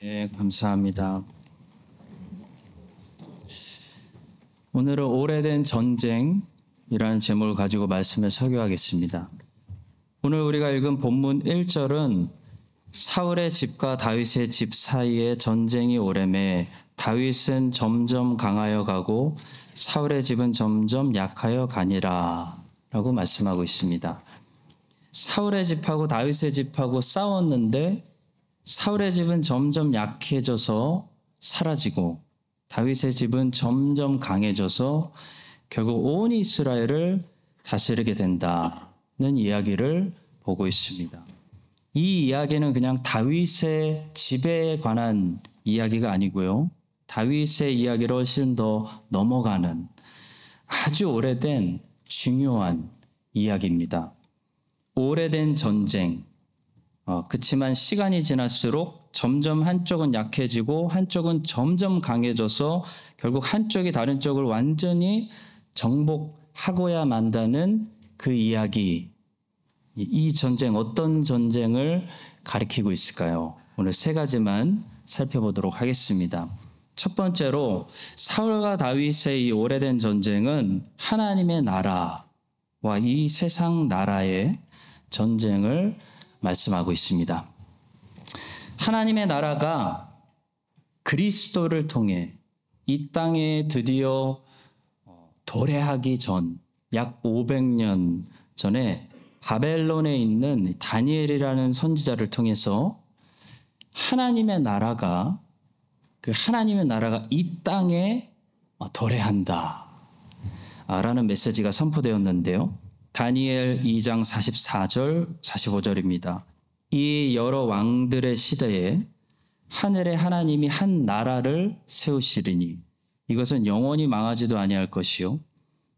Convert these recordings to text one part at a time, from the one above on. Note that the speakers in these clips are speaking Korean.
네, 감사합니다. 오늘은 오래된 전쟁이라는 제목을 가지고 말씀을 설교하겠습니다. 오늘 우리가 읽은 본문 1절은 사울의 집과 다윗의 집 사이에 전쟁이 오래매 다윗은 점점 강하여 가고 사울의 집은 점점 약하여 가니라 라고 말씀하고 있습니다. 사울의 집하고 다윗의 집하고 싸웠는데 사울의 집은 점점 약해져서 사라지고 다윗의 집은 점점 강해져서 결국 온 이스라엘을 다스리게 된다는 이야기를 보고 있습니다. 이 이야기는 그냥 다윗의 집에 관한 이야기가 아니고요. 다윗의 이야기를 훨씬 더 넘어가는 아주 오래된 중요한 이야기입니다. 오래된 전쟁. 어, 그렇지만 시간이 지날수록 점점 한쪽은 약해지고 한쪽은 점점 강해져서 결국 한쪽이 다른 쪽을 완전히 정복하고야 만다는 그 이야기. 이 전쟁 어떤 전쟁을 가리키고 있을까요? 오늘 세 가지만 살펴보도록 하겠습니다. 첫 번째로 사울과 다윗의 이 오래된 전쟁은 하나님의 나라와 이 세상 나라의 전쟁을 말씀하고 있습니다. 하나님의 나라가 그리스도를 통해 이 땅에 드디어 도래하기 전, 약 500년 전에 바벨론에 있는 다니엘이라는 선지자를 통해서 하나님의 나라가 그 하나님의 나라가 이 땅에 도래한다. 라는 메시지가 선포되었는데요. 다니엘 2장 44절, 45절입니다. 이 여러 왕들의 시대에 하늘의 하나님이 한 나라를 세우시리니 이것은 영원히 망하지도 아니할 것이요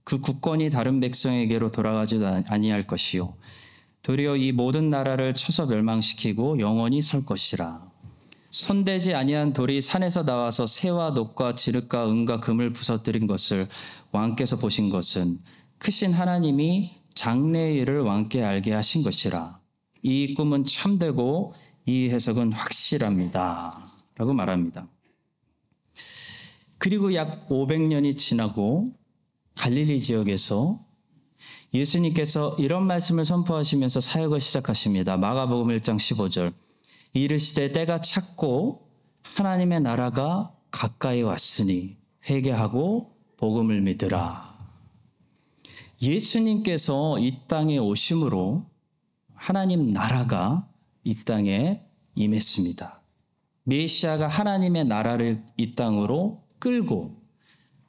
그 국권이 다른 백성에게로 돌아가지도 아니할 것이요 도리어 이 모든 나라를 쳐서 멸망시키고 영원히 설 것이라 손대지 아니한 돌이 산에서 나와서 새와 녹과 지륵과 은과 금을 부서뜨린 것을 왕께서 보신 것은 크신 하나님이 장래의 일을 왕께 알게 하신 것이라 이 꿈은 참되고 이 해석은 확실합니다. 라고 말합니다. 그리고 약 500년이 지나고 갈릴리 지역에서 예수님께서 이런 말씀을 선포하시면서 사역을 시작하십니다. 마가복음 1장 15절. 이르시되 때가 찼고 하나님의 나라가 가까이 왔으니 회개하고 복음을 믿으라. 예수님께서 이 땅에 오심으로 하나님 나라가 이 땅에 임했습니다. 메시아가 하나님의 나라를 이 땅으로 끌고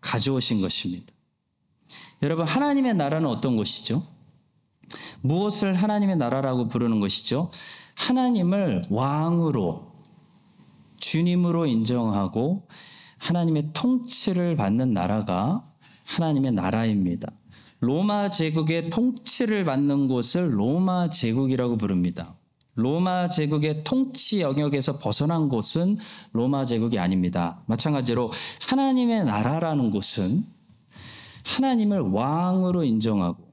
가져오신 것입니다. 여러분, 하나님의 나라는 어떤 것이죠? 무엇을 하나님의 나라라고 부르는 것이죠? 하나님을 왕으로, 주님으로 인정하고 하나님의 통치를 받는 나라가 하나님의 나라입니다. 로마 제국의 통치를 받는 곳을 로마 제국이라고 부릅니다. 로마 제국의 통치 영역에서 벗어난 곳은 로마 제국이 아닙니다. 마찬가지로 하나님의 나라라는 곳은 하나님을 왕으로 인정하고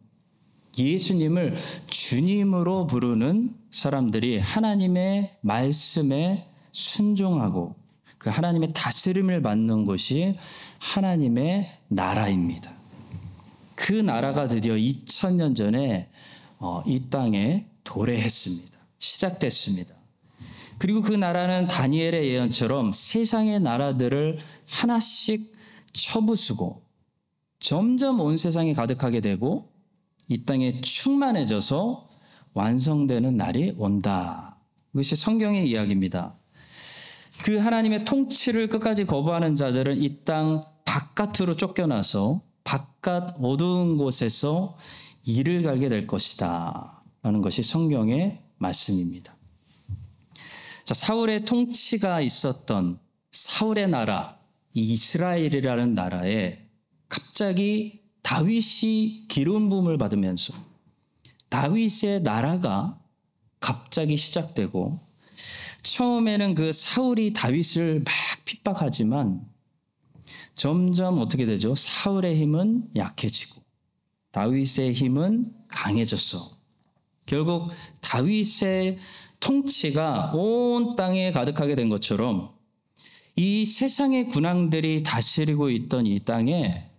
예수님을 주님으로 부르는 사람들이 하나님의 말씀에 순종하고 그 하나님의 다스림을 받는 곳이 하나님의 나라입니다. 그 나라가 드디어 2000년 전에 어, 이 땅에 도래했습니다. 시작됐습니다. 그리고 그 나라는 다니엘의 예언처럼 세상의 나라들을 하나씩 쳐부수고 점점 온 세상에 가득하게 되고 이 땅에 충만해져서 완성되는 날이 온다. 이것이 성경의 이야기입니다. 그 하나님의 통치를 끝까지 거부하는 자들은 이 땅 바깥으로 쫓겨나서 바깥 어두운 곳에서 일을 갈게 될 것이다. 라는 것이 성경의 말씀입니다. 자, 사울의 통치가 있었던 사울의 나라, 이스라엘이라는 나라에 갑자기 다윗이 기름 부음을 받으면서 다윗의 나라가 갑자기 시작되고 처음에는 그 사울이 다윗을 막 핍박하지만 점점 어떻게 되죠? 사울의 힘은 약해지고 다윗의 힘은 강해졌어. 결국 다윗의 통치가 온 땅에 가득하게 된 것처럼 이 세상의 군왕들이 다스리고 있던 이 땅에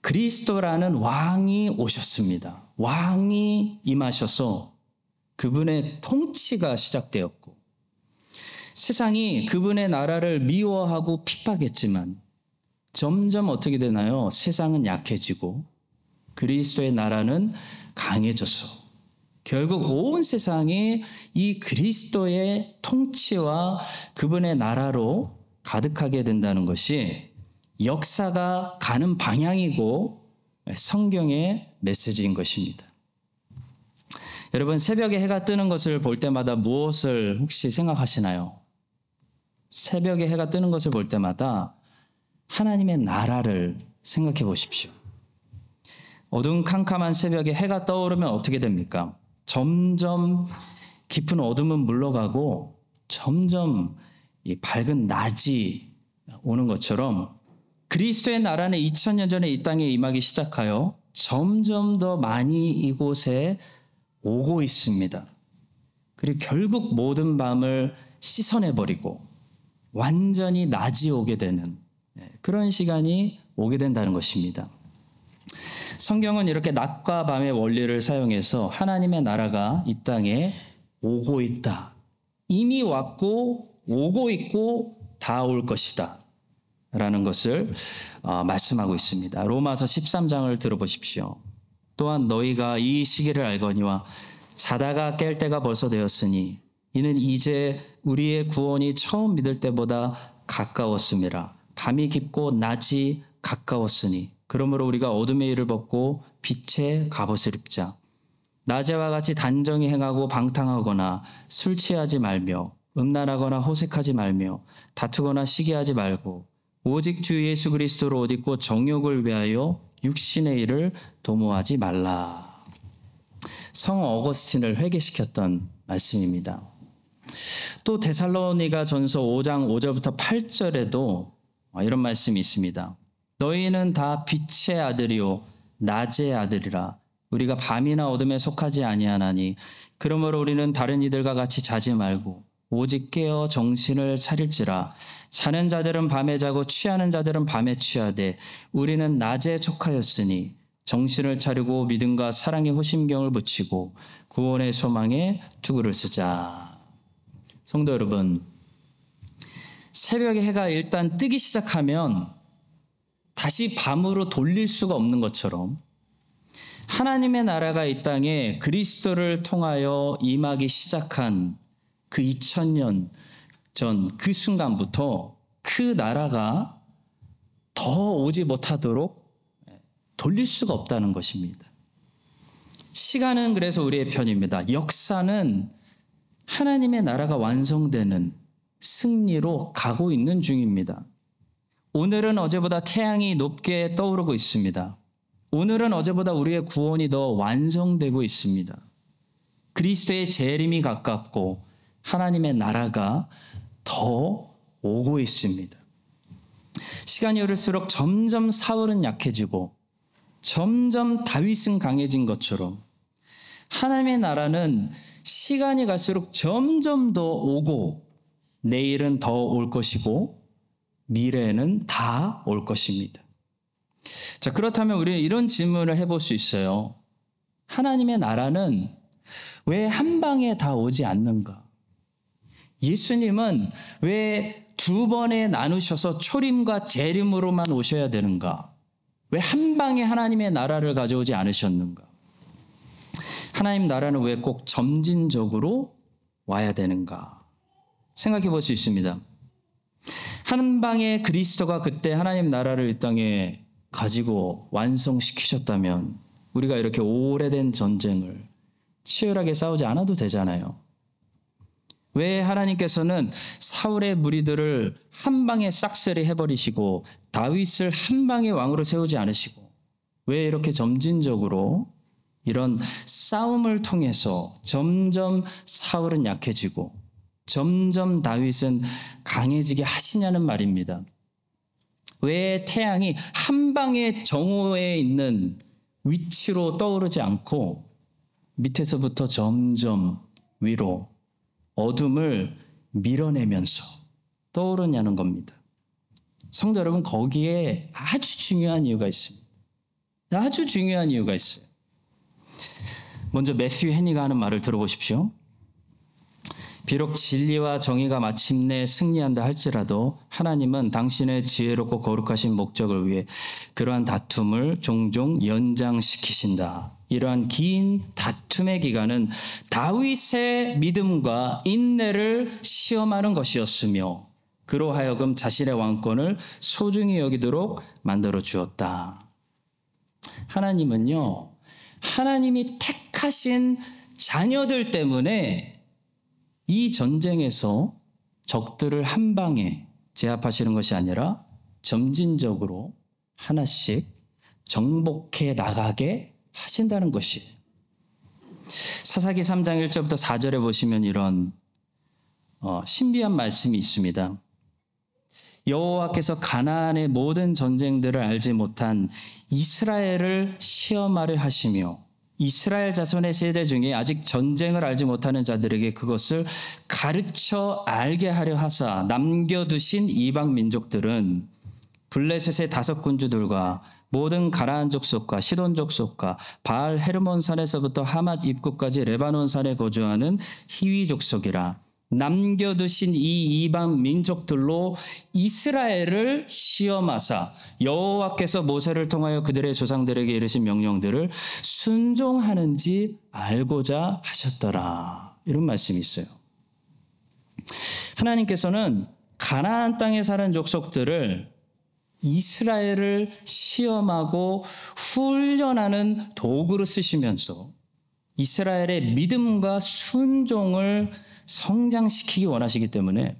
그리스도라는 왕이 오셨습니다. 왕이 임하셔서 그분의 통치가 시작되었고 세상이 그분의 나라를 미워하고 핍박했지만 점점 어떻게 되나요? 세상은 약해지고 그리스도의 나라는 강해져서 결국 온 세상이 이 그리스도의 통치와 그분의 나라로 가득하게 된다는 것이 역사가 가는 방향이고 성경의 메시지인 것입니다. 여러분, 새벽에 해가 뜨는 것을 볼 때마다 무엇을 혹시 생각하시나요? 새벽에 해가 뜨는 것을 볼 때마다 하나님의 나라를 생각해 보십시오. 어두운 캄캄한 새벽에 해가 떠오르면 어떻게 됩니까? 점점 깊은 어둠은 물러가고 점점 이 밝은 낮이 오는 것처럼 그리스도의 나라는 2000년 전에 이 땅에 임하기 시작하여 점점 더 많이 이곳에 오고 있습니다. 그리고 결국 모든 밤을 씻어내버리고 완전히 낮이 오게 되는 네, 그런 시간이 오게 된다는 것입니다. 성경은 이렇게 낮과 밤의 원리를 사용해서 하나님의 나라가 이 땅에 오고 있다. 이미 왔고 오고 있고 다 올 것이다. 라는 것을 어, 말씀하고 있습니다. 로마서 13장을 들어보십시오. 또한 너희가 이 시기를 알거니와 자다가 깰 때가 벌써 되었으니 이는 이제 우리의 구원이 처음 믿을 때보다 가까웠음이라. 밤이 깊고 낮이 가까웠으니 그러므로 우리가 어둠의 일을 벗고 빛의 갑옷을 입자. 낮에와 같이 단정히 행하고 방탕하거나 술 취하지 말며 음란하거나 호색하지 말며 다투거나 시기하지 말고 오직 주 예수 그리스도로 옷 입고 정욕을 위하여 육신의 일을 도모하지 말라. 성 어거스틴을 회개시켰던 말씀입니다. 또 데살로니가 전서 5장 5절부터 8절에도 이런 말씀이 있습니다. 너희는 다 빛의 아들이요 낮의 아들이라 우리가 밤이나 어둠에 속하지 아니하나니 그러므로 우리는 다른 이들과 같이 자지 말고 오직 깨어 정신을 차릴지라 자는 자들은 밤에 자고 취하는 자들은 밤에 취하되 우리는 낮에 속하였으니 정신을 차리고 믿음과 사랑의 호심경을 붙이고 구원의 소망에 투구를 쓰자. 성도 여러분, 새벽에 해가 일단 뜨기 시작하면 다시 밤으로 돌릴 수가 없는 것처럼 하나님의 나라가 이 땅에 그리스도를 통하여 임하기 시작한 그 2000년 전 그 순간부터 그 나라가 더 오지 못하도록 돌릴 수가 없다는 것입니다. 시간은 그래서 우리의 편입니다. 역사는 하나님의 나라가 완성되는 승리로 가고 있는 중입니다. 오늘은 어제보다 태양이 높게 떠오르고 있습니다. 오늘은 어제보다 우리의 구원이 더 완성되고 있습니다. 그리스도의 재림이 가깝고 하나님의 나라가 더 오고 있습니다. 시간이 흐를수록 점점 사울은 약해지고 점점 다윗은 강해진 것처럼 하나님의 나라는 시간이 갈수록 점점 더 오고 내일은 더 올 것이고 미래에는 다 올 것입니다. 자, 그렇다면 우리는 이런 질문을 해볼 수 있어요. 하나님의 나라는 왜 한 방에 다 오지 않는가? 예수님은 왜 두 번에 나누셔서 초림과 재림으로만 오셔야 되는가? 왜 한 방에 하나님의 나라를 가져오지 않으셨는가? 하나님 나라는 왜 꼭 점진적으로 와야 되는가? 생각해 볼 수 있습니다. 한 방에 그리스도가 그때 하나님 나라를 이 땅에 가지고 완성시키셨다면 우리가 이렇게 오래된 전쟁을 치열하게 싸우지 않아도 되잖아요. 왜 하나님께서는 사울의 무리들을 한 방에 싹쓸이 해버리시고 다윗을 한 방에 왕으로 세우지 않으시고 왜 이렇게 점진적으로 이런 싸움을 통해서 점점 사울은 약해지고 점점 다윗은 강해지게 하시냐는 말입니다. 왜 태양이 한 방에 정오에 있는 위치로 떠오르지 않고 밑에서부터 점점 위로 어둠을 밀어내면서 떠오르냐는 겁니다. 성도 여러분, 거기에 아주 중요한 이유가 있습니다. 아주 중요한 이유가 있어요. 먼저 매튜 헤니가 하는 말을 들어보십시오. 비록 진리와 정의가 마침내 승리한다 할지라도 하나님은 당신의 지혜롭고 거룩하신 목적을 위해 그러한 다툼을 종종 연장시키신다. 이러한 긴 다툼의 기간은 다윗의 믿음과 인내를 시험하는 것이었으며 그로 하여금 자신의 왕권을 소중히 여기도록 만들어 주었다. 하나님은요, 하나님이 택하신 자녀들 때문에 이 전쟁에서 적들을 한 방에 제압하시는 것이 아니라 점진적으로 하나씩 정복해 나가게 하신다는 것이 사사기 3장 1절부터 4절에 보시면 이런 어, 신비한 말씀이 있습니다. 여호와께서 가나안의 모든 전쟁들을 알지 못한 이스라엘을 시험하려 하시며 이스라엘 자손의 세대 중에 아직 전쟁을 알지 못하는 자들에게 그것을 가르쳐 알게 하려 하사 남겨두신 이방 민족들은 블레셋의 다섯 군주들과 모든 가라안 족속과 시돈 족속과 바알 헤르몬 산에서부터 하맛 입구까지 레바논 산에 거주하는 히위 족속이라 남겨두신 이 이방 민족들로 이스라엘을 시험하사 여호와께서 모세를 통하여 그들의 조상들에게 이르신 명령들을 순종하는지 알고자 하셨더라. 이런 말씀이 있어요. 하나님께서는 가나안 땅에 사는 족속들을 이스라엘을 시험하고 훈련하는 도구로 쓰시면서 이스라엘의 믿음과 순종을 성장시키기 원하시기 때문에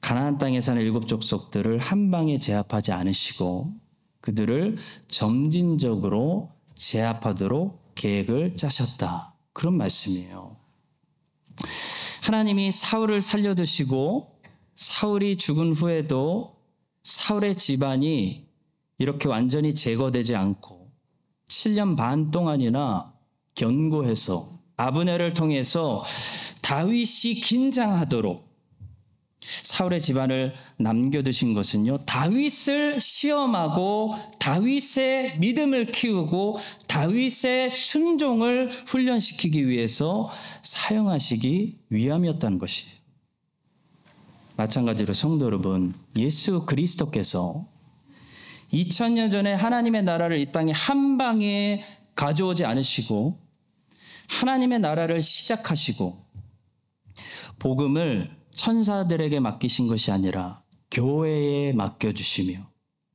가나안 땅에 사는 일곱 족속들을 한 방에 제압하지 않으시고 그들을 점진적으로 제압하도록 계획을 짜셨다. 그런 말씀이에요. 하나님이 사울을 살려두시고 사울이 죽은 후에도 사울의 집안이 이렇게 완전히 제거되지 않고 7년 반 동안이나 견고해서 아브네를 통해서 다윗이 긴장하도록 사울의 집안을 남겨두신 것은요, 다윗을 시험하고 다윗의 믿음을 키우고 다윗의 순종을 훈련시키기 위해서 사용하시기 위함이었다는 것이에요. 마찬가지로 성도 여러분, 예수 그리스도께서 2000년 전에 하나님의 나라를 이 땅에 한 방에 가져오지 않으시고 하나님의 나라를 시작하시고 복음을 천사들에게 맡기신 것이 아니라 교회에 맡겨주시며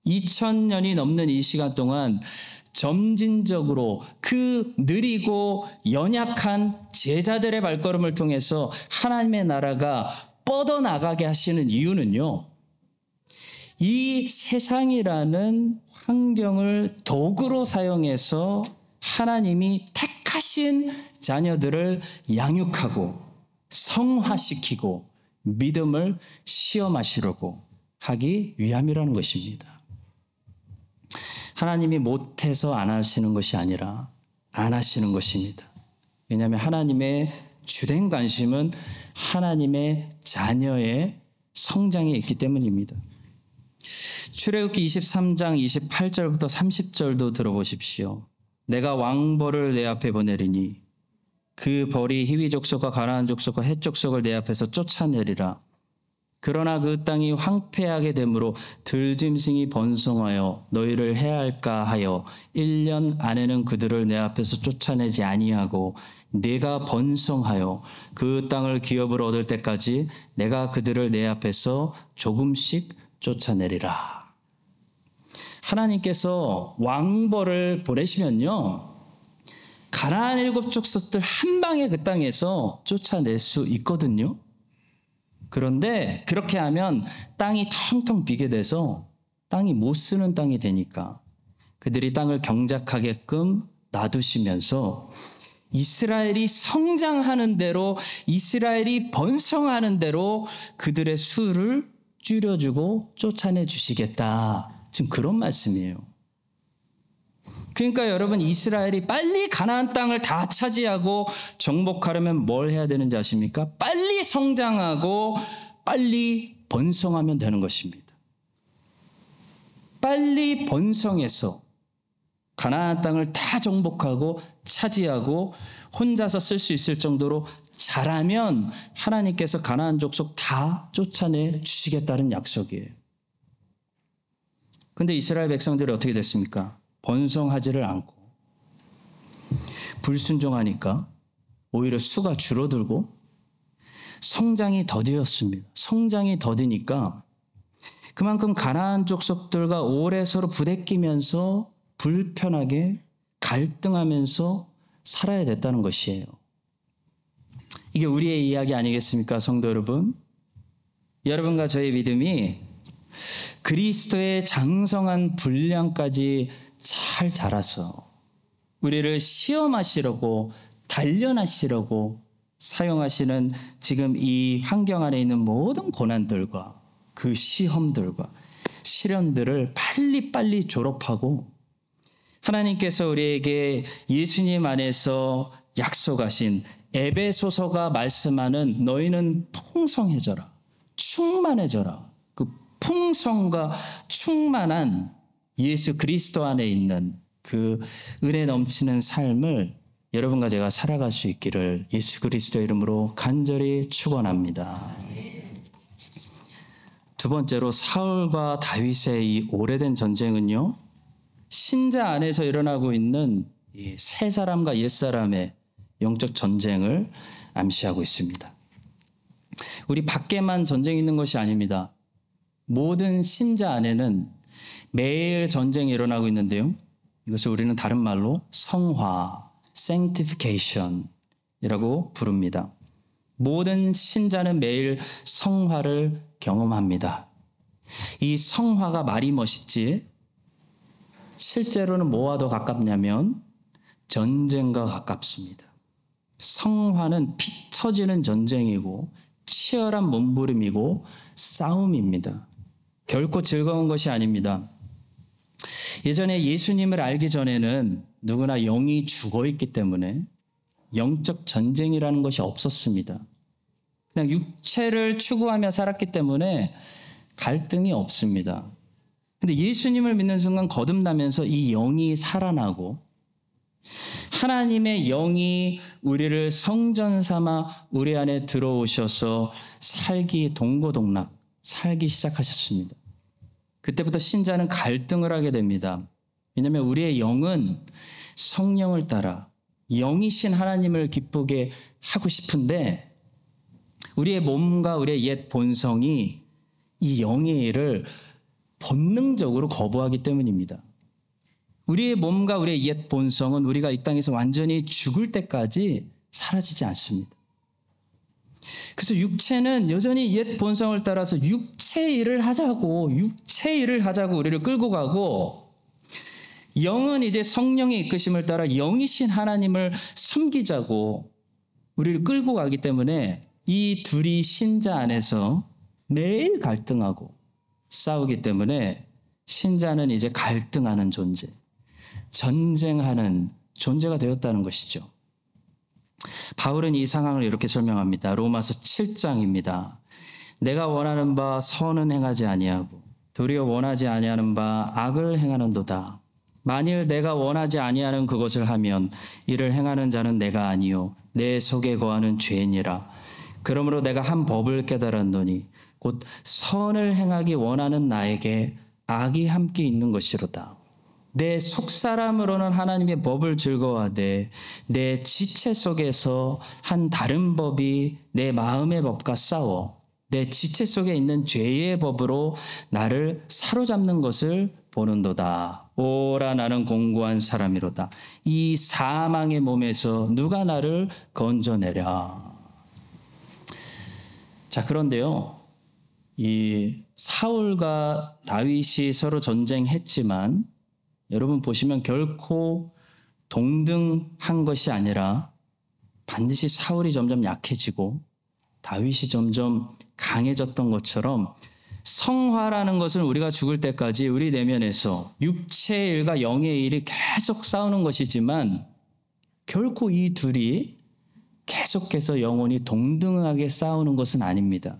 2000년이 넘는 이 시간 동안 점진적으로 그 느리고 연약한 제자들의 발걸음을 통해서 하나님의 나라가 뻗어나가게 하시는 이유는요. 이 세상이라는 환경을 도구로 사용해서 하나님이 택하신 자녀들을 양육하고 성화시키고 믿음을 시험하시려고 하기 위함이라는 것입니다. 하나님이 못해서 안 하시는 것이 아니라 안 하시는 것입니다. 왜냐하면 하나님의 주된 관심은 하나님의 자녀의 성장에 있기 때문입니다. 출애굽기 23장 28절부터 30절도 들어보십시오. 내가 왕벌을 내 앞에 보내리니 그 벌이 희위 족속과 가나안 족속과 헷 족속을 내 앞에서 쫓아내리라. 그러나 그 땅이 황폐하게 되므로 들짐승이 번성하여 너희를 해할까 하여 1년 안에는 그들을 내 앞에서 쫓아내지 아니하고 내가 번성하여 그 땅을 기업으로 얻을 때까지 내가 그들을 내 앞에서 조금씩 쫓아내리라. 하나님께서 왕벌을 보내시면요. 가나안 일곱 족속들 한 방에 그 땅에서 쫓아낼 수 있거든요. 그런데 그렇게 하면 땅이 텅텅 비게 돼서 땅이 못 쓰는 땅이 되니까 그들이 땅을 경작하게끔 놔두시면서 이스라엘이 성장하는 대로 이스라엘이 번성하는 대로 그들의 수를 줄여주고 쫓아내 주시겠다. 지금 그런 말씀이에요. 그러니까 여러분 이스라엘이 빨리 가나안 땅을 다 차지하고 정복하려면 뭘 해야 되는지 아십니까? 빨리 성장하고 빨리 번성하면 되는 것입니다. 빨리 번성해서 가나안 땅을 다 정복하고 차지하고 혼자서 쓸 수 있을 정도로 잘하면 하나님께서 가나안 족속 다 쫓아내 주시겠다는 약속이에요. 근데 이스라엘 백성들이 어떻게 됐습니까? 번성하지를 않고 불순종하니까 오히려 수가 줄어들고 성장이 더디었습니다. 성장이 더디니까 그만큼 가나안 족속들과 오래 서로 부대끼면서 불편하게 갈등하면서 살아야 됐다는 것이에요. 이게 우리의 이야기 아니겠습니까, 성도 여러분? 여러분과 저의 믿음이 그리스도의 장성한 분량까지 잘 자라서 우리를 시험하시려고 단련하시려고 사용하시는 지금 이 환경 안에 있는 모든 고난들과 그 시험들과 시련들을 빨리빨리 졸업하고 하나님께서 우리에게 예수님 안에서 약속하신 에베소서가 말씀하는 너희는 풍성해져라. 충만해져라. 그 풍성과 충만한 예수 그리스도 안에 있는 그 은혜 넘치는 삶을 여러분과 제가 살아갈 수 있기를 예수 그리스도 이름으로 간절히 축원합니다. 두 번째로 사울과 다윗의 이 오래된 전쟁은요. 신자 안에서 일어나고 있는 새 사람과 옛 사람의 영적 전쟁을 암시하고 있습니다. 우리 밖에만 전쟁이 있는 것이 아닙니다. 모든 신자 안에는 매일 전쟁이 일어나고 있는데요. 이것을 우리는 다른 말로 성화, sanctification이라고 부릅니다. 모든 신자는 매일 성화를 경험합니다. 이 성화가 말이 멋있지 실제로는 뭐와 더 가깝냐면 전쟁과 가깝습니다. 성화는 피 터지는 전쟁이고 치열한 몸부림이고 싸움입니다. 결코 즐거운 것이 아닙니다. 예전에 예수님을 알기 전에는 누구나 영이 죽어 있기 때문에 영적 전쟁이라는 것이 없었습니다. 그냥 육체를 추구하며 살았기 때문에 갈등이 없습니다. 근데 예수님을 믿는 순간 거듭나면서 이 영이 살아나고 하나님의 영이 우리를 성전 삼아 우리 안에 들어오셔서 살기 동고동락 살기 시작하셨습니다. 그때부터 신자는 갈등을 하게 됩니다. 왜냐하면 우리의 영은 성령을 따라 영이신 하나님을 기쁘게 하고 싶은데 우리의 몸과 우리의 옛 본성이 이 영의 일을 본능적으로 거부하기 때문입니다. 우리의 몸과 우리의 옛 본성은 우리가 이 땅에서 완전히 죽을 때까지 사라지지 않습니다. 그래서 육체는 여전히 옛 본성을 따라서 육체 일을 하자고, 육체 일을 하자고 우리를 끌고 가고, 영은 이제 성령의 이끄심을 따라 영이신 하나님을 섬기자고 우리를 끌고 가기 때문에 이 둘이 신자 안에서 매일 갈등하고 싸우기 때문에 신자는 이제 갈등하는 존재, 전쟁하는 존재가 되었다는 것이죠. 바울은 이 상황을 이렇게 설명합니다. 로마서 7장입니다. 내가 원하는 바 선은 행하지 아니하고 도리어 원하지 아니하는 바 악을 행하는도다. 만일 내가 원하지 아니하는 그것을 하면 이를 행하는 자는 내가 아니요 내 속에 거하는 죄니라. 그러므로 내가 한 법을 깨달았노니 곧 선을 행하기 원하는 나에게 악이 함께 있는 것이로다. 내 속사람으로는 하나님의 법을 즐거워하되 내 지체 속에서 한 다른 법이 내 마음의 법과 싸워 내 지체 속에 있는 죄의 법으로 나를 사로잡는 것을 보는도다. 오라 나는 공고한 사람이로다. 이 사망의 몸에서 누가 나를 건져내랴. 자, 그런데요. 이 사울과 다윗이 서로 전쟁했지만 여러분 보시면 결코 동등한 것이 아니라 반드시 사울이 점점 약해지고 다윗이 점점 강해졌던 것처럼 성화라는 것은 우리가 죽을 때까지 우리 내면에서 육체의 일과 영의 일이 계속 싸우는 것이지만 결코 이 둘이 계속해서 영혼이 동등하게 싸우는 것은 아닙니다.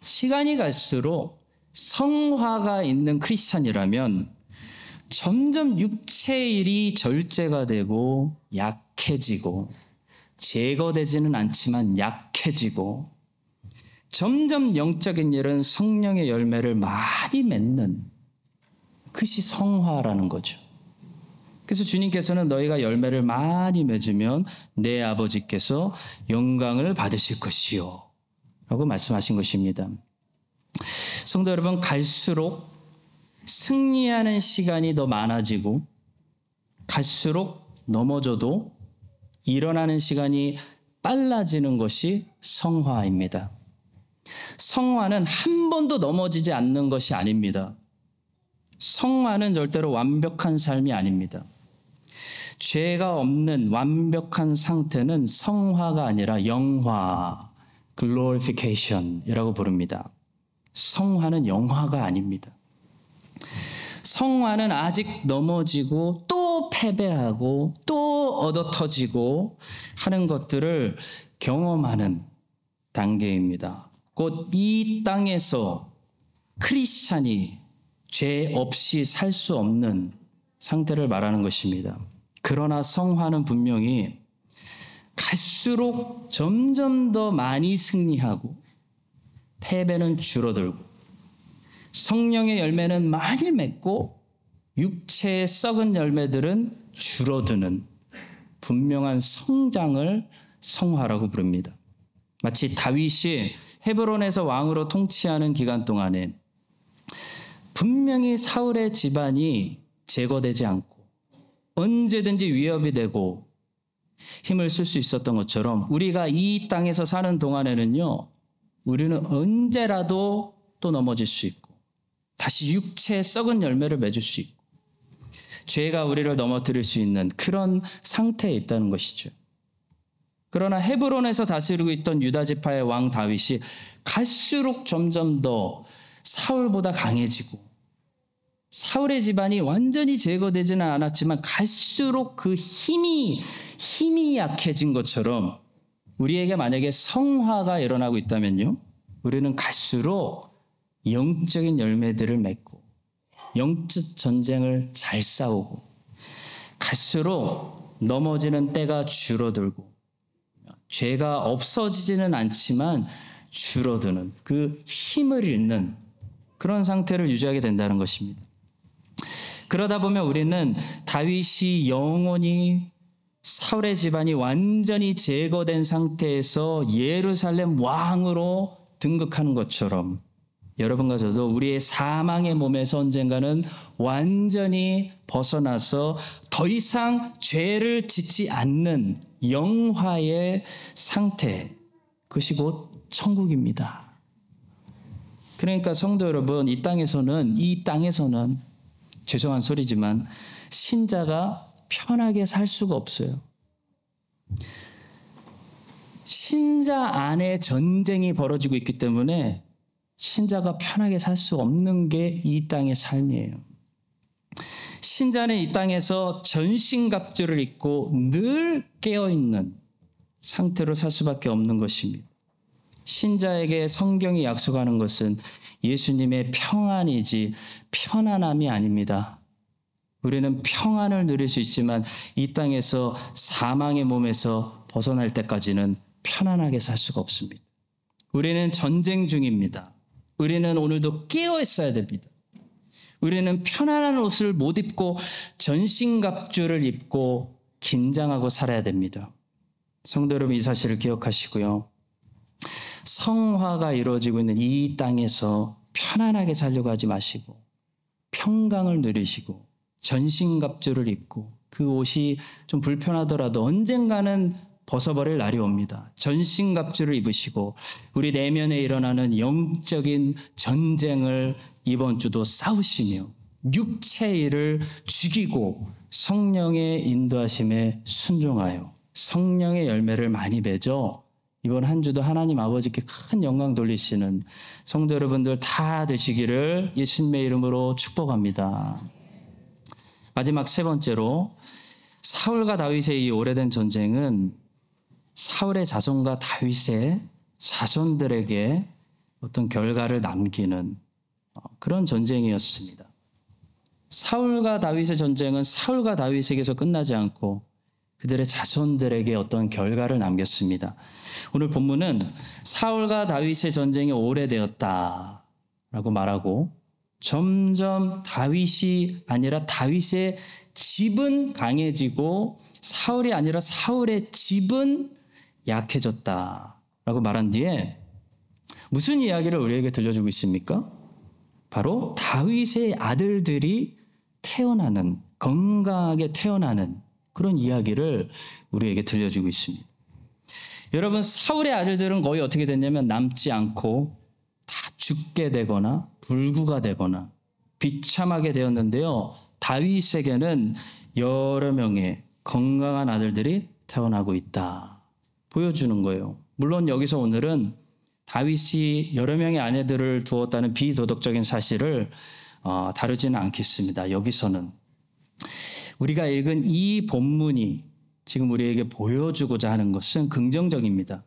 시간이 갈수록 성화가 있는 크리스찬이라면 점점 육체의 일이 절제가 되고 약해지고 제거되지는 않지만 약해지고 점점 영적인 일은 성령의 열매를 많이 맺는 그것이 성화라는 거죠. 그래서 주님께서는 너희가 열매를 많이 맺으면 내 아버지께서 영광을 받으실 것이요. 라고 말씀하신 것입니다. 성도 여러분, 갈수록 승리하는 시간이 더 많아지고 갈수록 넘어져도 일어나는 시간이 빨라지는 것이 성화입니다. 성화는 한 번도 넘어지지 않는 것이 아닙니다. 성화는 절대로 완벽한 삶이 아닙니다. 죄가 없는 완벽한 상태는 성화가 아니라 영화, glorification이라고 부릅니다. 성화는 영화가 아닙니다. 성화는 아직 넘어지고 또 패배하고 또 얻어 터지고 하는 것들을 경험하는 단계입니다. 곧 이 땅에서 크리스찬이 죄 없이 살 수 없는 상태를 말하는 것입니다. 그러나 성화는 분명히 갈수록 점점 더 많이 승리하고 패배는 줄어들고 성령의 열매는 많이 맺고 육체의 썩은 열매들은 줄어드는 분명한 성장을 성화라고 부릅니다. 마치 다윗이 헤브론에서 왕으로 통치하는 기간 동안에 분명히 사울의 집안이 제거되지 않고 언제든지 위협이 되고 힘을 쓸 수 있었던 것처럼 우리가 이 땅에서 사는 동안에는요, 우리는 언제라도 또 넘어질 수 있고 다시 육체의 썩은 열매를 맺을 수 있고 죄가 우리를 넘어뜨릴 수 있는 그런 상태에 있다는 것이죠. 그러나 헤브론에서 다스리고 있던 유다 지파의 왕 다윗이 갈수록 점점 더 사울보다 강해지고 사울의 집안이 완전히 제거되지는 않았지만 갈수록 그 힘이 힘이 약해진 것처럼 우리에게 만약에 성화가 일어나고 있다면요. 우리는 갈수록 영적인 열매들을 맺고 영적 전쟁을 잘 싸우고 갈수록 넘어지는 때가 줄어들고 죄가 없어지지는 않지만 줄어드는 그 힘을 잃는 그런 상태를 유지하게 된다는 것입니다. 그러다 보면 우리는 다윗이 영원히 사울의 집안이 완전히 제거된 상태에서 예루살렘 왕으로 등극하는 것처럼 여러분과 저도 우리의 사망의 몸에서 언젠가는 완전히 벗어나서 더 이상 죄를 짓지 않는 영화의 상태, 그것이 곧 천국입니다. 그러니까 성도 여러분, 이 땅에서는, 이 땅에서는, 죄송한 소리지만, 신자가 편하게 살 수가 없어요. 신자 안에 전쟁이 벌어지고 있기 때문에 신자가 편하게 살 수 없는 게 이 땅의 삶이에요. 신자는 이 땅에서 전신갑주를 입고 늘 깨어있는 상태로 살 수밖에 없는 것입니다. 신자에게 성경이 약속하는 것은 예수님의 평안이지 편안함이 아닙니다. 우리는 평안을 누릴 수 있지만 이 땅에서 사망의 몸에서 벗어날 때까지는 편안하게 살 수가 없습니다. 우리는 전쟁 중입니다. 우리는 오늘도 깨어 있어야 됩니다. 우리는 편안한 옷을 못 입고 전신갑주를 입고 긴장하고 살아야 됩니다. 성도 여러분 이 사실을 기억하시고요. 성화가 이루어지고 있는 이 땅에서 편안하게 살려고 하지 마시고 평강을 누리시고 전신갑주를 입고 그 옷이 좀 불편하더라도 언젠가는 벗어버릴 날이 옵니다. 전신갑주를 입으시고 우리 내면에 일어나는 영적인 전쟁을 이번 주도 싸우시며 육체 일을 죽이고 성령의 인도하심에 순종하여 성령의 열매를 많이 맺어 이번 한 주도 하나님 아버지께 큰 영광 돌리시는 성도 여러분들 다 되시기를 예수님의 이름으로 축복합니다. 마지막 세 번째로 사울과 다윗의 이 오래된 전쟁은 사울의 자손과 다윗의 자손들에게 어떤 결과를 남기는 어, 그런 전쟁이었습니다. 사울과 다윗의 전쟁은 사울과 다윗에게서 끝나지 않고 그들의 자손들에게 어떤 결과를 남겼습니다. 오늘 본문은 사울과 다윗의 전쟁이 오래되었다 라고 말하고 점점 다윗이 아니라 다윗의 집은 강해지고 사울이 아니라 사울의 집은 약해졌다라고 말한 뒤에 무슨 이야기를 우리에게 들려주고 있습니까? 바로 다윗의 아들들이 태어나는 건강하게 태어나는 그런 이야기를 우리에게 들려주고 있습니다. 여러분 사울의 아들들은 거의 어떻게 됐냐면 남지 않고 다 죽게 되거나 불구가 되거나 비참하게 되었는데요. 다윗에게는 여러 명의 건강한 아들들이 태어나고 있다. 보여주는 거예요. 물론 여기서 오늘은 다윗이 여러 명의 아내들을 두었다는 비도덕적인 사실을 어, 다루지는 않겠습니다. 여기서는 우리가 읽은 이 본문이 지금 우리에게 보여주고자 하는 것은 긍정적입니다.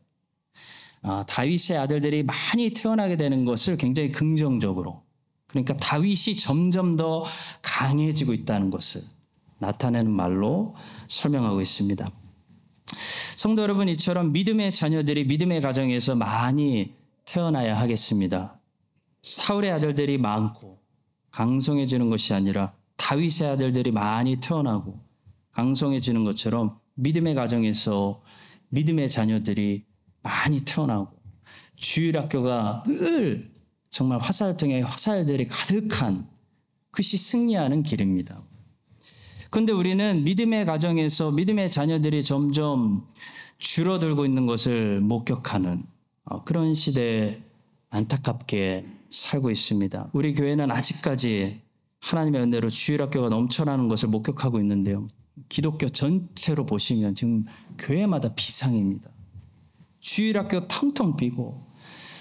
아, 다윗의 아들들이 많이 태어나게 되는 것을 굉장히 긍정적으로 그러니까 다윗이 점점 더 강해지고 있다는 것을 나타내는 말로 설명하고 있습니다. 성도 여러분 이처럼 믿음의 자녀들이 믿음의 가정에서 많이 태어나야 하겠습니다. 사울의 아들들이 많고 강성해지는 것이 아니라 다윗의 아들들이 많이 태어나고 강성해지는 것처럼 믿음의 가정에서 믿음의 자녀들이 많이 태어나고 주일학교가 늘 정말 화살통에 화살들이 가득한 그것이 승리하는 길입니다. 그런데 우리는 믿음의 가정에서 믿음의 자녀들이 점점 줄어들고 있는 것을 목격하는 어, 그런 시대에 안타깝게 살고 있습니다. 우리 교회는 아직까지 하나님의 은혜로 주일학교가 넘쳐나는 것을 목격하고 있는데요. 기독교 전체로 보시면 지금 교회마다 비상입니다. 주일학교 텅텅 비고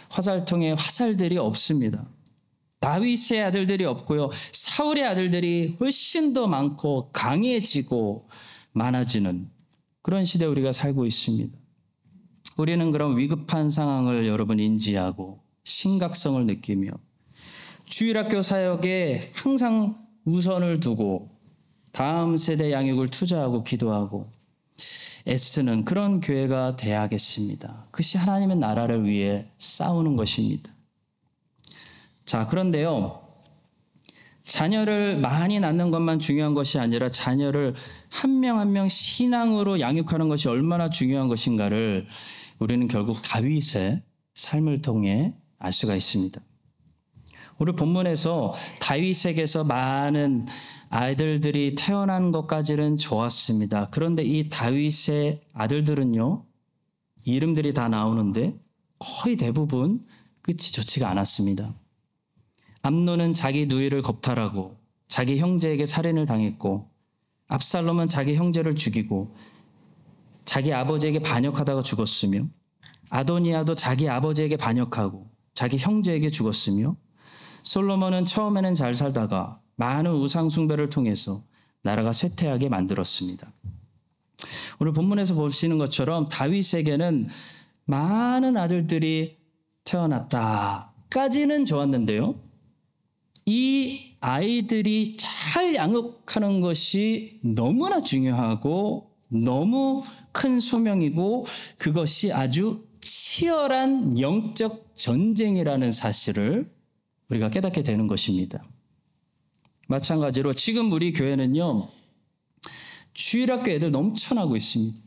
화살통에 화살들이 없습니다. 다윗의 아들들이 없고요. 사울의 아들들이 훨씬 더 많고 강해지고 많아지는 그런 시대 우리가 살고 있습니다. 우리는 그런 위급한 상황을 여러분 인지하고 심각성을 느끼며 주일학교 사역에 항상 우선을 두고 다음 세대 양육을 투자하고 기도하고 애쓰는 그런 교회가 돼야겠습니다. 그것이 하나님의 나라를 위해 싸우는 것입니다. 자, 그런데요. 자녀를 많이 낳는 것만 중요한 것이 아니라 자녀를 한명 한 명 신앙으로 양육하는 것이 얼마나 중요한 것인가를 우리는 결국 다윗의 삶을 통해 알 수가 있습니다. 오늘 본문에서 다윗에게서 많은 아이들들이 태어난 것까지는 좋았습니다. 그런데 이 다윗의 아들들은요, 이름들이 다 나오는데 거의 대부분 끝이 좋지가 않았습니다. 암노는 자기 누이를 겁탈하고 자기 형제에게 살인을 당했고 압살롬은 자기 형제를 죽이고 자기 아버지에게 반역하다가 죽었으며 아도니아도 자기 아버지에게 반역하고 자기 형제에게 죽었으며 솔로몬은 처음에는 잘 살다가 많은 우상 숭배를 통해서 나라가 쇠퇴하게 만들었습니다. 오늘 본문에서 보시는 것처럼 다윗에게는 많은 아들들이 태어났다까지는 좋았는데요. 이 아이들이 잘 양육하는 것이 너무나 중요하고 너무 큰 소명이고 그것이 아주 치열한 영적 전쟁이라는 사실을 우리가 깨닫게 되는 것입니다. 마찬가지로 지금 우리 교회는요, 주일학교 애들 넘쳐나고 있습니다.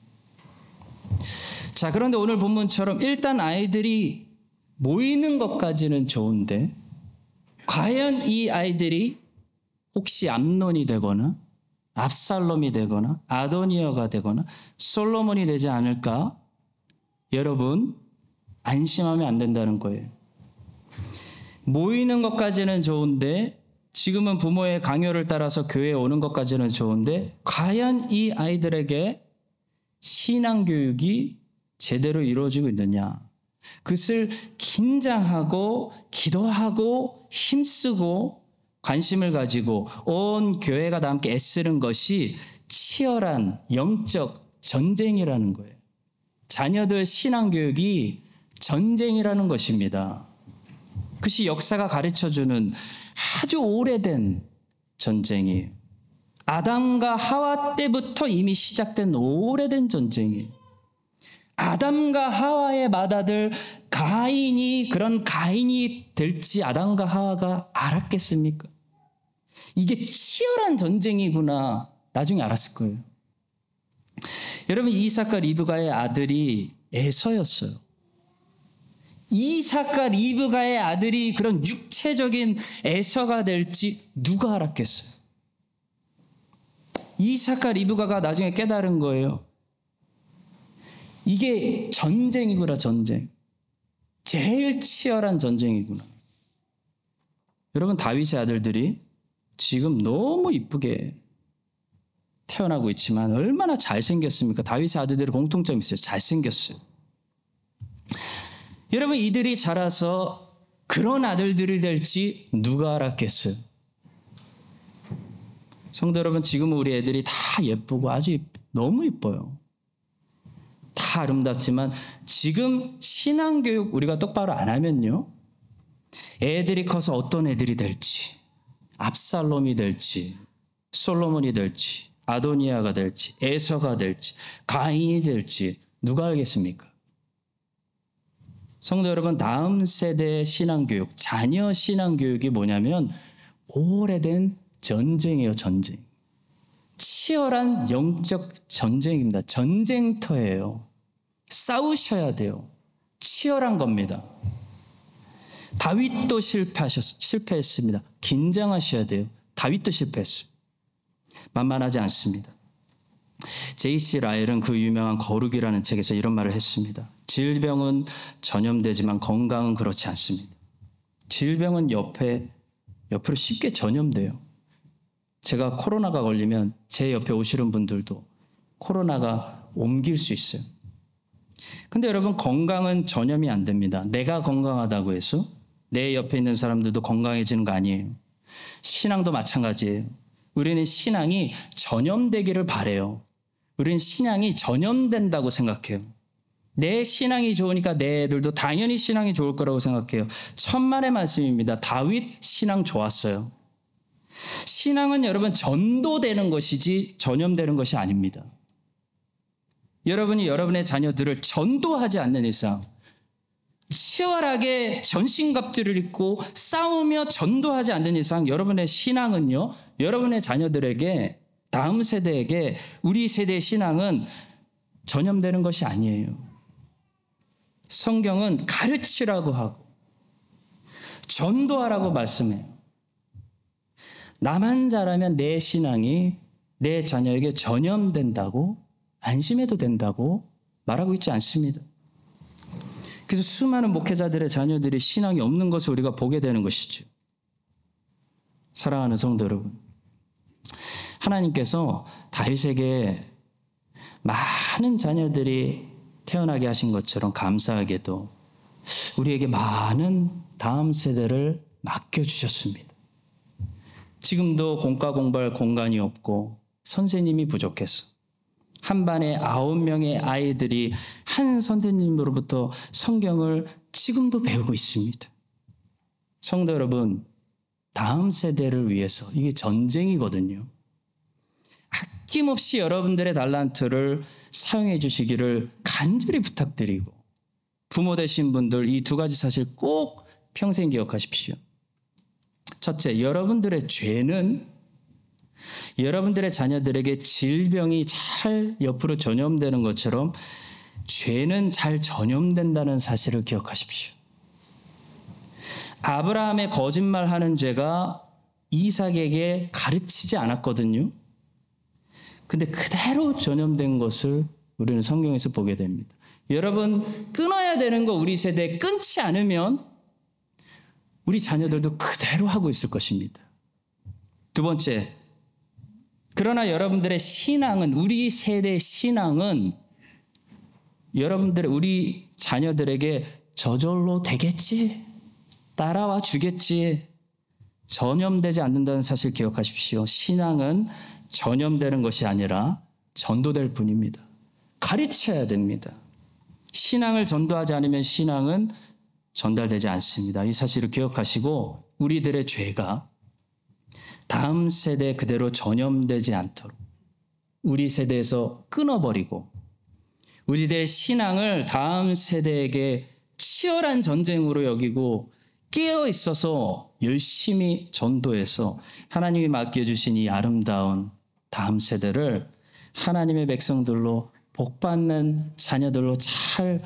자, 그런데 오늘 본문처럼 일단 아이들이 모이는 것까지는 좋은데, 과연 이 아이들이 혹시 암론이 되거나, 압살롬이 되거나, 아도니어가 되거나, 솔로몬이 되지 않을까? 여러분, 안심하면 안 된다는 거예요. 모이는 것까지는 좋은데 지금은 부모의 강요를 따라서 교회에 오는 것까지는 좋은데 과연 이 아이들에게 신앙 교육이 제대로 이루어지고 있느냐? 그것을 긴장하고 기도하고 힘쓰고 관심을 가지고 온 교회가 다 함께 애쓰는 것이 치열한 영적 전쟁이라는 거예요. 자녀들 신앙교육이 전쟁이라는 것입니다. 그것이 역사가 가르쳐 주는 아주 오래된 전쟁이에요. 아담과 하와 때부터 이미 시작된 오래된 전쟁이에요. 아담과 하와의 맏아들 가인이 그런 가인이 될지 아담과 하와가 알았겠습니까? 이게 치열한 전쟁이구나 나중에 알았을 거예요. 여러분 이삭과 리브가의 아들이 에서였어요. 이삭과 리브가의 아들이 그런 육체적인 에서가 될지 누가 알았겠어요? 이삭과 리브가가 나중에 깨달은 거예요. 이게 전쟁이구나, 전쟁. 제일 치열한 전쟁이구나. 여러분, 다윗의 아들들이 지금 너무 이쁘게 태어나고 있지만 얼마나 잘생겼습니까? 다윗의 아들들의 공통점이 있어요. 잘생겼어요. 여러분, 이들이 자라서 그런 아들들이 될지 누가 알았겠어요? 성도 여러분, 지금 우리 애들이 다 예쁘고 아주 너무 예뻐요. 다 아름답지만 지금 신앙교육 우리가 똑바로 안 하면요. 애들이 커서 어떤 애들이 될지, 압살롬이 될지, 솔로몬이 될지, 아도니아가 될지, 에서가 될지, 가인이 될지 누가 알겠습니까? 성도 여러분, 다음 세대의 신앙교육, 자녀 신앙교육이 뭐냐면 오래된 전쟁이에요, 전쟁. 치열한 영적 전쟁입니다. 전쟁터예요. 싸우셔야 돼요. 치열한 겁니다. 다윗도 실패하셨, 실패했습니다. 긴장하셔야 돼요. 다윗도 실패했어요. 만만하지 않습니다. 제이씨 라엘은 그 유명한 거룩이라는 책에서 이런 말을 했습니다. 질병은 전염되지만 건강은 그렇지 않습니다. 질병은 옆에, 옆으로 쉽게 전염돼요. 제가 코로나가 걸리면 제 옆에 오시는 분들도 코로나가 옮길 수 있어요. 근데 여러분 건강은 전염이 안 됩니다. 내가 건강하다고 해서 내 옆에 있는 사람들도 건강해지는 거 아니에요. 신앙도 마찬가지예요. 우리는 신앙이 전염되기를 바래요. 우리는 신앙이 전염된다고 생각해요. 내 신앙이 좋으니까 내 애들도 당연히 신앙이 좋을 거라고 생각해요. 천만의 말씀입니다. 다윗 신앙 좋았어요. 신앙은 여러분 전도되는 것이지 전염되는 것이 아닙니다. 여러분이 여러분의 자녀들을 전도하지 않는 이상 치열하게 전신갑주를 입고 싸우며 전도하지 않는 이상 여러분의 신앙은요, 여러분의 자녀들에게 다음 세대에게 우리 세대의 신앙은 전염되는 것이 아니에요. 성경은 가르치라고 하고 전도하라고 말씀해요. 나만 잘하면 내 신앙이 내 자녀에게 전염된다고 안심해도 된다고 말하고 있지 않습니다. 그래서 수많은 목회자들의 자녀들이 신앙이 없는 것을 우리가 보게 되는 것이죠. 사랑하는 성도 여러분. 하나님께서 다윗에게 많은 자녀들이 태어나게 하신 것처럼 감사하게도 우리에게 많은 다음 세대를 맡겨주셨습니다. 지금도 공과 공부할 공간이 없고 선생님이 부족해서 한 반에 아홉 명의 아이들이 한 선생님으로부터 성경을 지금도 배우고 있습니다. 성도 여러분, 다음 세대를 위해서 이게 전쟁이거든요. 아낌없이 여러분들의 달란트를 사용해 주시기를 간절히 부탁드리고 부모 되신 분들 이 두 가지 사실 꼭 평생 기억하십시오. 첫째, 여러분들의 죄는 여러분들의 자녀들에게 질병이 잘 옆으로 전염되는 것처럼 죄는 잘 전염된다는 사실을 기억하십시오. 아브라함의 거짓말하는 죄가 이삭에게 가르치지 않았거든요. 근데 그대로 전염된 것을 우리는 성경에서 보게 됩니다. 여러분, 끊어야 되는 거 우리 세대에 끊지 않으면 우리 자녀들도 그대로 하고 있을 것입니다. 두 번째, 그러나 여러분들의 신앙은, 우리 세대의 신앙은 여러분들 우리 자녀들에게 저절로 되겠지 따라와 주겠지 전염되지 않는다는 사실 기억하십시오. 신앙은 전염되는 것이 아니라 전도될 뿐입니다. 가르쳐야 됩니다. 신앙을 전도하지 않으면 신앙은 전달되지 않습니다. 이 사실을 기억하시고 우리들의 죄가 다음 세대 그대로 전염되지 않도록 우리 세대에서 끊어버리고 우리들의 신앙을 다음 세대에게 치열한 전쟁으로 여기고 깨어 있어서 열심히 전도해서 하나님이 맡겨주신 이 아름다운 다음 세대를 하나님의 백성들로 복받는 자녀들로 잘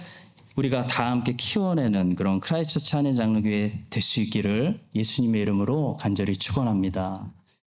우리가 다 함께 키워내는 그런 크라이스트 찬의 장로교회 될 수 있기를 예수님의 이름으로 간절히 축원합니다.